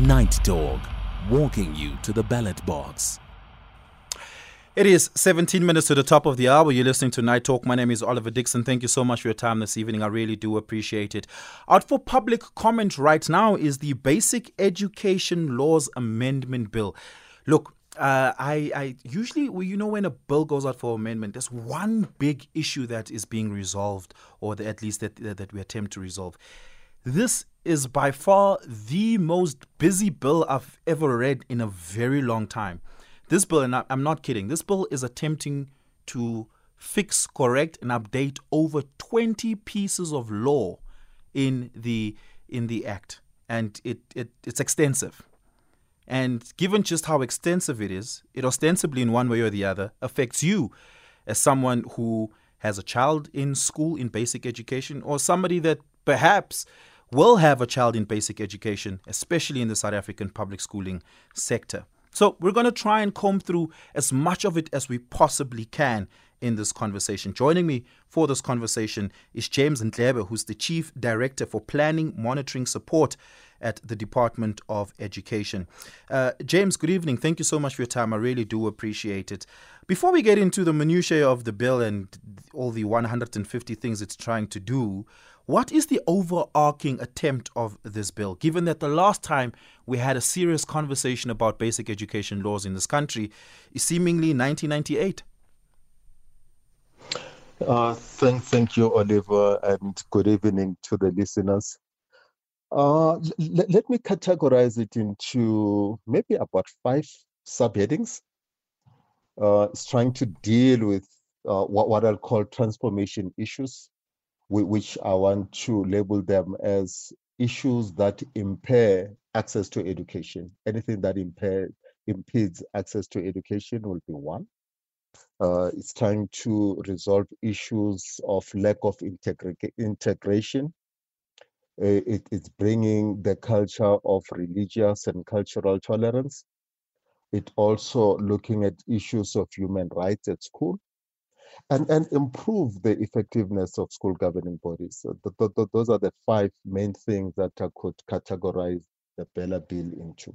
Night Talk, walking you to the ballot box. It is 17 minutes to the top of the hour. You're listening to Night Talk. My name is Oliver Dixon. Thank you so much for your time this evening. I really do appreciate it. Out for public comment right now is the Basic Education Laws Amendment Bill. Look, uh, I, I usually, well, you know, when a bill goes out for amendment, there's one big issue that is being resolved, or the, at least that, that we attempt to resolve. This is by far the most busy bill I've ever read in a very long time. This bill, and I'm not kidding, this bill is attempting to fix, correct, and update over 20 pieces of law in the in the act, and it, it it's extensive. And given just how extensive it is, it ostensibly, in one way or the other, affects you as someone who has a child in school in basic education, or somebody that perhaps will have a child in basic education, especially in the South African public schooling sector. So we're going to try and comb through as much of it as we possibly can in this conversation. Joining me for this conversation is James Ndlebe, who's the Chief Director for Planning, Monitoring Support at the Department of Education. Uh, James, good evening. Thank you so much for your time. I really do appreciate it. Before we get into the minutiae of the bill and all the 150 things it's trying to do, what is the overarching attempt of this bill, given that the last time we had a serious conversation about basic education laws in this country is seemingly 1998? Uh, thank, thank you, Oliver, and good evening to the listeners. Uh, l- let me categorize it into maybe about five subheadings. Uh, it's trying to deal with uh, what, what I'll call transformation issues which I want to label them as issues that impair access to education. Anything that impair, impedes access to education will be one. Uh, it's trying to resolve issues of lack of integra- integration. Uh, it, it's bringing the culture of religious and cultural tolerance. It also looking at issues of human rights at school and, and improve the effectiveness of school governing bodies. So th- th- those are the five main things that I could categorize the BELA Bill into.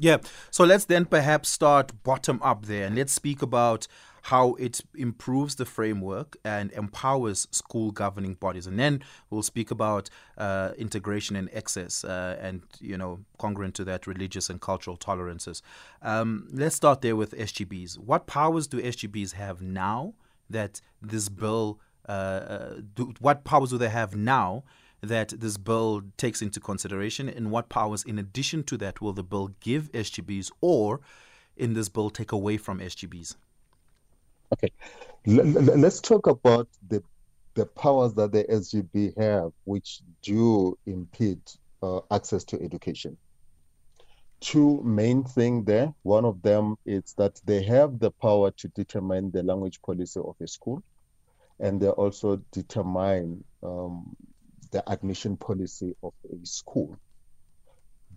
Yeah. So let's then perhaps start bottom up there and let's speak about how it improves the framework and empowers school governing bodies. And then we'll speak about uh, integration and access uh, and, you know, congruent to that, religious and cultural tolerances. Um, let's start there with SGBs. What powers do SGBs have now that this bill, uh, uh, do, what powers do they have now that this bill takes into consideration, and what powers, in addition to that, will the bill give SGBs or in this bill take away from SGBs? Okay, let's talk about the the powers that the SGB have, which do impede uh, access to education. Two main things there. One of them is that they have the power to determine the language policy of a school, and they also determine um, the admission policy of a school.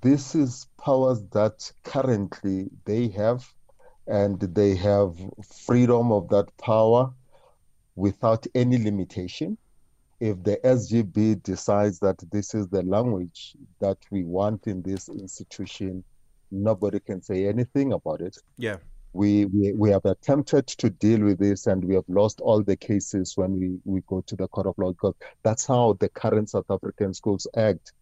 This is powers that currently they have, and they have freedom of that power without any limitation. If the SGB decides that this is the language that we want in this institution, nobody can say anything about it. Yeah we, we we have attempted to deal with this and we have lost all the cases when we, we go to the court of law because that's how the current South African Schools Act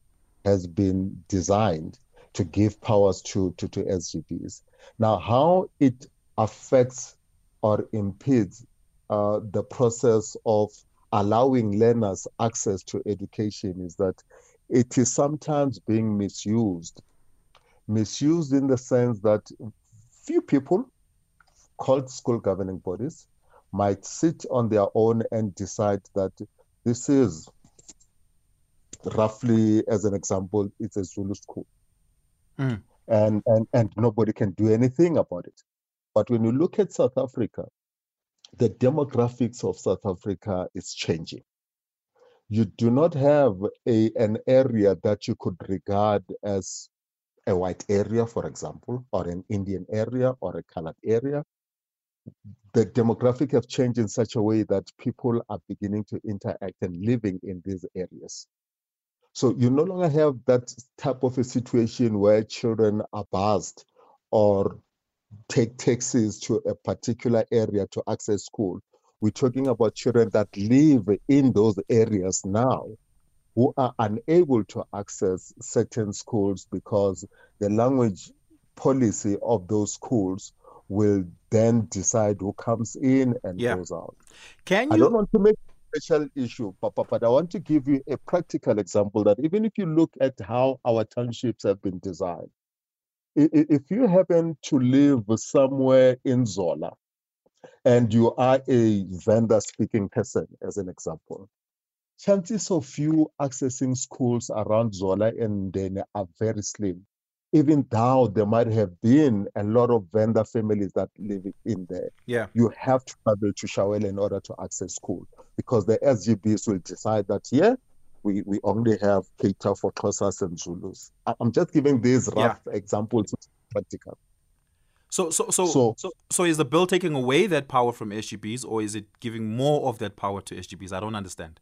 has been designed to give powers to, to, to SGBs. Now, how it affects or impedes uh, the process of allowing learners access to education is that it is sometimes being misused. Misused in the sense that few people called school governing bodies might sit on their own and decide that this is roughly as an example it's a zulu school mm. and, and and nobody can do anything about it but when you look at south africa the demographics of south africa is changing you do not have a an area that you could regard as a white area for example or an indian area or a colored area the demographic have changed in such a way that people are beginning to interact and living in these areas. So you no longer have that type of a situation where children are buzzed or take taxis to a particular area to access school. We're talking about children that live in those areas now who are unable to access certain schools because the language policy of those schools will then decide who comes in and yeah. goes out. Can you? I don't want to make special issue, but, but, but I want to give you a practical example that even if you look at how our townships have been designed, if you happen to live somewhere in Zola and you are a Venda speaking person, as an example, chances of you accessing schools around Zola and then are very slim even though there might have been a lot of Venda families that live in there, yeah, you have to travel to Shawela in order to access school because the SGBs will decide that yeah, we, we only have cater for Xhosas and Zulus. I'm just giving these rough yeah. examples, practical. So so, so, so, so, so, is the bill taking away that power from SGBs or is it giving more of that power to SGBs? I don't understand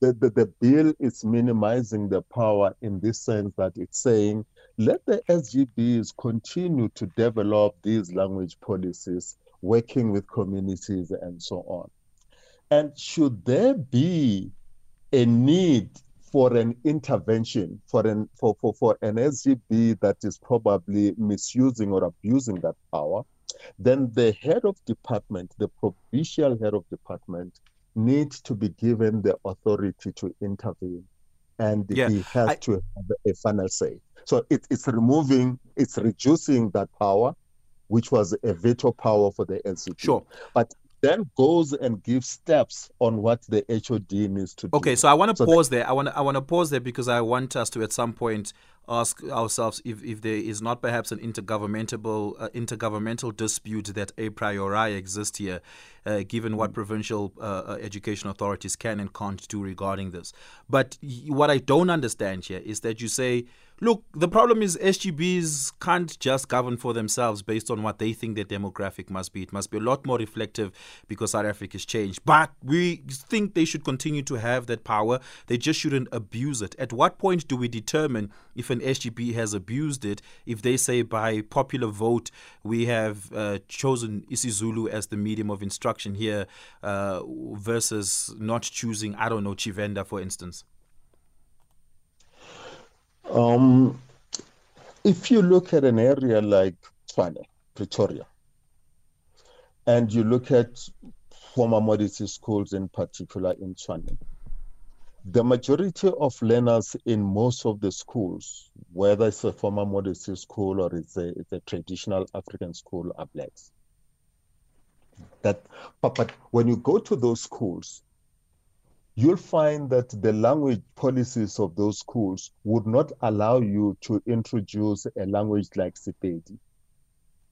the, the, the bill is minimizing the power in this sense that it's saying let the SGBs continue to develop these language policies, working with communities and so on. And should there be a need for an intervention for an for, for, for an SGB that is probably misusing or abusing that power, then the head of department, the provincial head of department, needs to be given the authority to intervene and yeah, he has I, to have a final say. So it, it's removing, it's reducing that power, which was a veto power for the LCP. Sure. But then goes and gives steps on what the HOD needs to do. Okay, so I want to so pause there. I want I want to pause there because I want us to at some point ask ourselves if, if there is not perhaps an intergovernmental uh, intergovernmental dispute that a priori exists here, uh, given what provincial uh, uh, education authorities can and can't do regarding this. But what I don't understand here is that you say Look, the problem is SGBs can't just govern for themselves based on what they think their demographic must be. It must be a lot more reflective because South Africa has changed. But we think they should continue to have that power. They just shouldn't abuse it. At what point do we determine if an SGB has abused it? If they say by popular vote we have uh, chosen isiZulu as the medium of instruction here uh, versus not choosing, I don't know, Tshivenda, for instance? Um, if you look at an area like Tshwane, Pretoria, and you look at former Model C schools in particular in Tshwane, the majority of learners in most of the schools, whether it's a former Model C school or it's a, it's a traditional African school, are blacks. That, but, but when you go to those schools, you'll find that the language policies of those schools would not allow you to introduce a language like Sepedi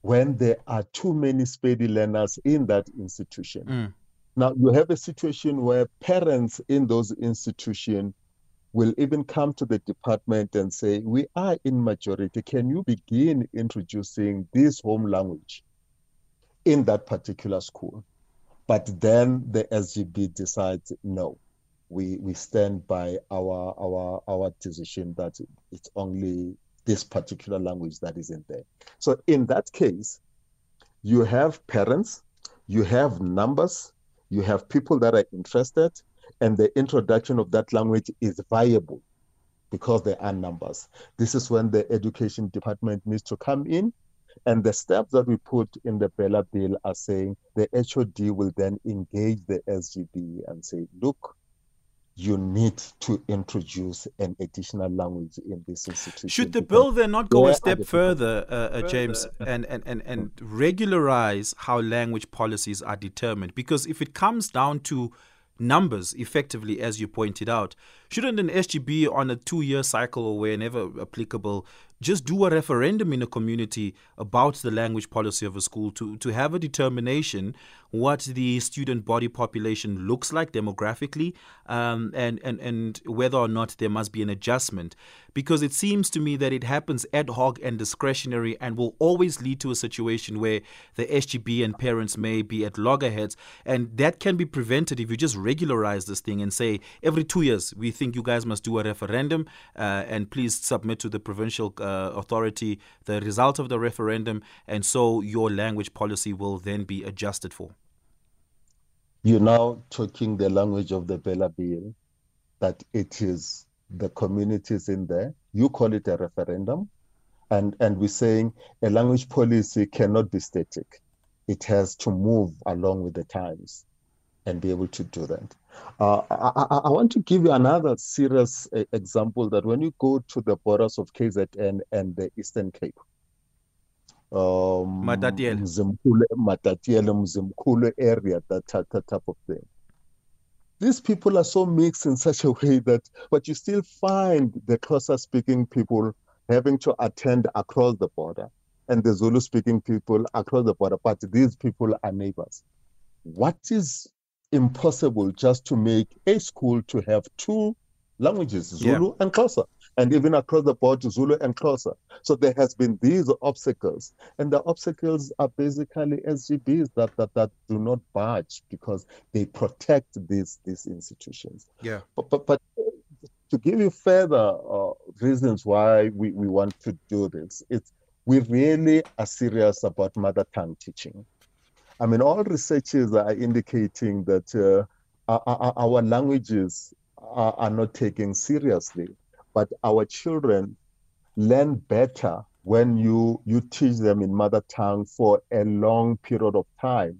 when there are too many Sepedi learners in that institution. Mm. Now, you have a situation where parents in those institutions will even come to the department and say, We are in majority. Can you begin introducing this home language in that particular school? But then the SGB decides no we we stand by our our our decision that it's only this particular language that is in there. So in that case, you have parents, you have numbers, you have people that are interested, and the introduction of that language is viable because there are numbers. This is when the education department needs to come in. And the steps that we put in the BELA bill are saying the HOD will then engage the SGB and say, look, you need to introduce an additional language in this institution. Should the bill then not go a step further, uh, uh, James, and, and, and, and regularize how language policies are determined? Because if it comes down to numbers effectively, as you pointed out. Shouldn't an SGB on a two year cycle or whenever applicable just do a referendum in a community about the language policy of a school to, to have a determination what the student body population looks like demographically um, and, and, and whether or not there must be an adjustment? because it seems to me that it happens ad hoc and discretionary and will always lead to a situation where the SGB and parents may be at loggerheads. And that can be prevented if you just regularize this thing and say every two years, we think you guys must do a referendum uh, and please submit to the provincial uh, Uh, authority the result of the referendum. And so your language policy will then be adjusted for. You're now talking the language of the Bela Bill, that it is the communities in there. You call it a referendum. And, and we're saying a language policy cannot be static. It has to move along with the times and be able to do that. Uh, I, I, want to give you another serious uh, example that when you go to the borders of KZN and the Eastern Cape, um, Matatiele, Matatiele, area, that, that type of thing these people are so mixed in such a way that, but you still find the Xhosa speaking people having to attend across the border and the Zulu speaking people across the border, but these people are neighbors. What is impossible just to make a school to have two languages, Zulu yeah. and Xhosa? and even across the board Zulu and Xhosa. So there has been these obstacles, and the obstacles are basically SGBs that that, that do not budge because they protect these these institutions. Yeah. But but, but to give you further uh, reasons why we, we want to do this, it's we really are serious about mother tongue teaching. I mean, all researchers are indicating that uh, our, our, languages are, are not taken seriously but our children learn better when you you teach them in mother tongue for a long period of time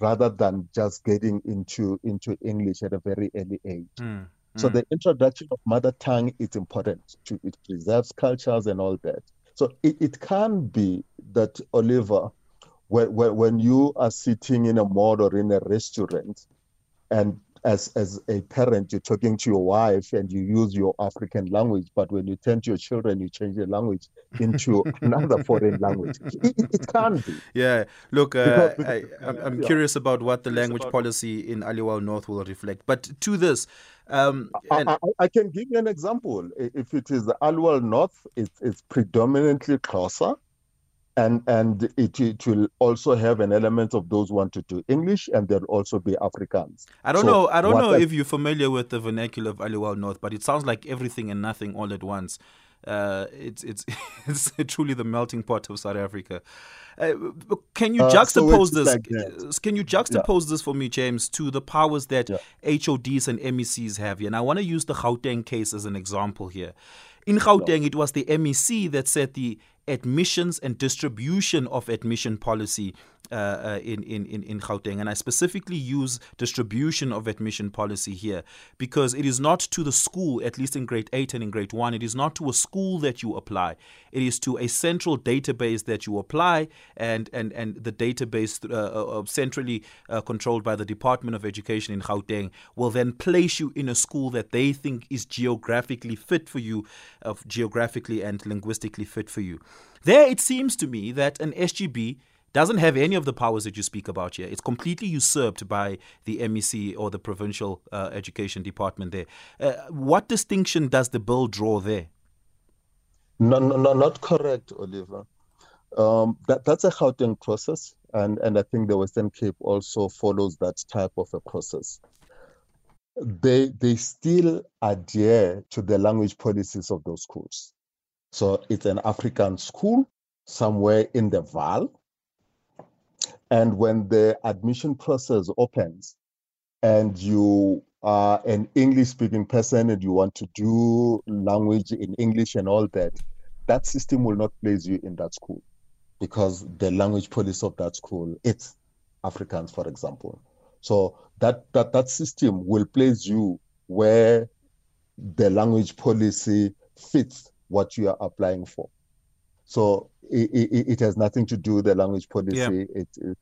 rather than just getting into into english at a very early age. Mm, so the introduction of mother tongue is important to it preserves cultures and all that. So it, it can be that oliver when, when you are sitting in a mall or in a restaurant and as as a parent you're talking to your wife and you use your african language but when you turn to your children you change the language into another foreign language. It, it, can be. Yeah look uh, I, am yeah. curious about what the language policy in aliwal north will reflect. But to this um, and... I, I, I, can give you an example. If it is aliwal north it's, it's predominantly xhosa and and it, it will also have an element of those who want to do English, and there'll also be Afrikaans. I don't so know. I don't know if you're familiar with the vernacular of Aliwal North, but it sounds like everything and nothing all at once. Uh, it's it's it's truly the melting pot of South Africa. Uh, can you uh, juxtapose so this? Can you juxtapose yeah. this for me, James, to the powers that yeah. HODs and MECs have here? And I want to use the Gauteng case as an example here. In Gauteng, it was the MEC that set the admissions and distribution of admission policy uh, uh, in, in, in Gauteng. And I specifically use distribution of admission policy here because it is not to the school, at least in grade 8 and in grade 1, it is not to a school that you apply. It is to a central database that you apply, and, and, and the database uh, uh centrally uh, controlled by the Department of Education in Gauteng will then place you in a school that they think is geographically fit for you, geographically and linguistically fit for you. There, it seems to me that an SGB doesn't have any of the powers that you speak about here. It's completely usurped by the MEC or the provincial uh, education department there. Uh, what distinction does the bill draw there? No, no, no not correct, Oliver. Um, that, that's a Gauteng process, and, and I think the Western Cape also follows that type of a process. They they still adhere to the language policies of those schools. So it's an Afrikaans school somewhere in the Vaal, and when the admission process opens and you are an English speaking person and you want to do language in English and all that, that system will not place you in that school because the language policy of that school it's Afrikaans, for example. So that that that system will place you where the language policy fits what you are applying for. So it, it, it has nothing to do with the language policy. Yeah. It, it,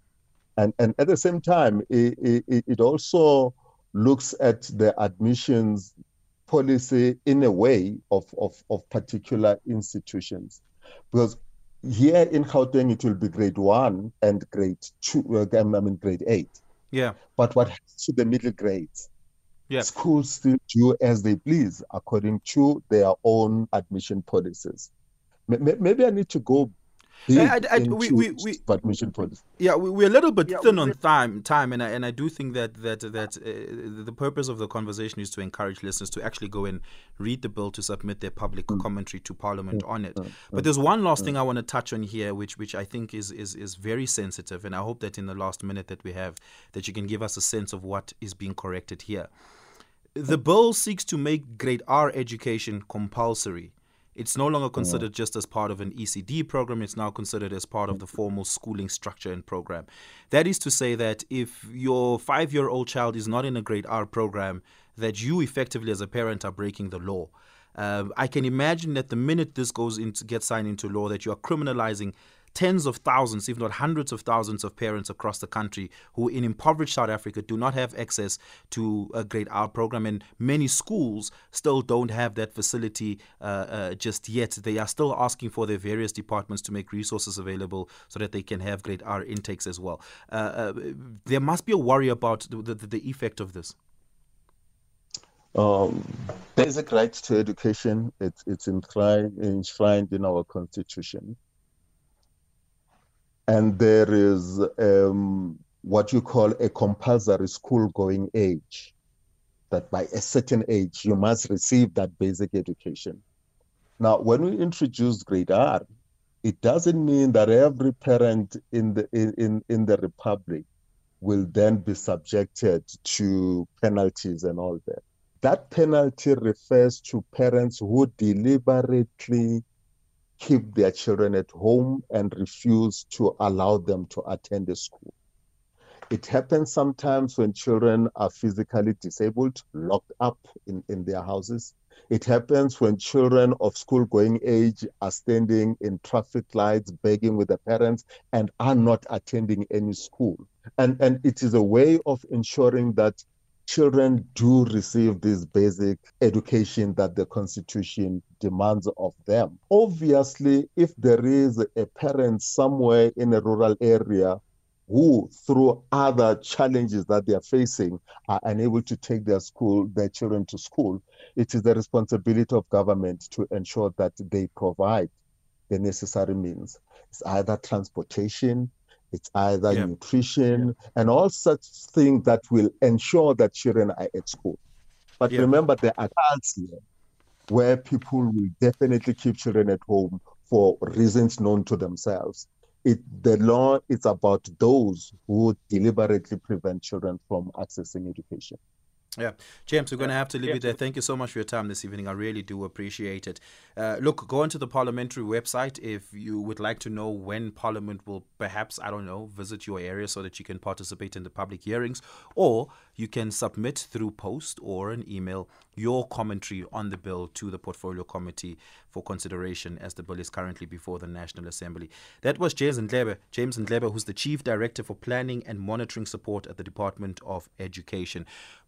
and, and at the same time, it, it also looks at the admissions policy in a way of, of, of particular institutions. Because here in Gauteng, it will be grade one and grade two, uh, I mean, grade eight. Yeah. But what happens to the middle grades? Yeah. Schools still do as they please according to their own admission policies. Maybe I need to go I, I, we, we, we, admission policy. Yeah, we, are a little bit yeah, thin on time, time, and I, and I do think that that that uh, the purpose of the conversation is to encourage listeners to actually go and read the bill to submit their public mm. commentary to Parliament mm. on it. Mm. But there's one last mm. thing I want to touch on here, which which I think is, is is very sensitive, and I hope that in the last minute that we have, that you can give us a sense of what is being corrected here. The bill seeks to make grade R education compulsory. It's no longer considered just as part of an ECD program, it's now considered as part of the formal schooling structure and program. That is to say that if your five year old child is not in a grade R program, that you effectively as a parent are breaking the law. Uh, I can imagine that the minute this goes into gets signed into law, that you are criminalizing tens of thousands, if not hundreds of thousands, of parents across the country who, in impoverished South Africa, do not have access to a grade R program, and many schools still don't have that facility uh, uh, just yet. They are still asking for their various departments to make resources available so that they can have grade R intakes as well. Uh, uh there must be a worry about the, the, the effect of this. Um, basic rights to education, it's, it's enshrined in our constitution and there is um, what you call a compulsory school going age that by a certain age you must receive that basic education. Now when we introduce grade r it doesn't mean that every parent in the in, in the republic will then be subjected to penalties and all that. That penalty refers to parents who deliberately keep their children at home and refuse to allow them to attend a school. It happens sometimes when children are physically disabled, locked up in, in their houses. It happens when children of school going age are standing in traffic lights begging with their parents and are not attending any school. And, and it is a way of ensuring that children do receive this basic education that the Constitution demands of them. Obviously, if there is a parent somewhere in a rural area who, through other challenges that they are facing, are unable to take their school, their children to school, it is the responsibility of government to ensure that they provide the necessary means. It's either transportation, it's either yeah. nutrition yeah. and all such things that will ensure that children are at school. But yeah. remember, there are adults here where people will definitely keep children at home for reasons known to themselves. It, the law is about those who deliberately prevent children from accessing education. Yeah, James, we're going to have to leave yeah. it there. Thank you so much for your time this evening. I really do appreciate it. Uh, look, go onto the parliamentary website if you would like to know when Parliament will perhaps, I don't know, visit your area so that you can participate in the public hearings, or you can submit through post or an email your commentary on the bill to the Portfolio Committee for consideration as the bill is currently before the National Assembly. That was James Ndlebe, James Ndlebe, who's the Chief Director for Planning and Monitoring Support at the Department of Education.